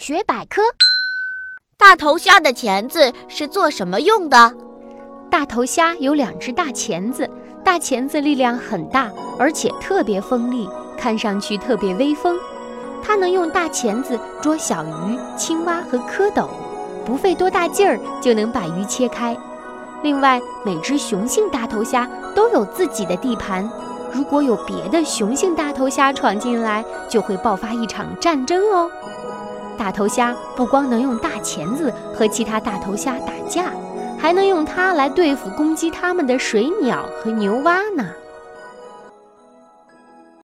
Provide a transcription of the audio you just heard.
大学百科：大头虾的钳子是做什么用的？大头虾有两只大钳子，大钳子力量很大，而且特别锋利，看上去特别威风。它能用大钳子捉小鱼、青蛙和蝌蚪，不费多大劲儿就能把鱼切开。另外，每只雄性大头虾都有自己的地盘，如果有别的雄性大头虾闯进来，就会爆发一场战争哦。大头虾不光能用大钳子和其他大头虾打架，还能用它来对付攻击它们的水鸟和牛蛙呢。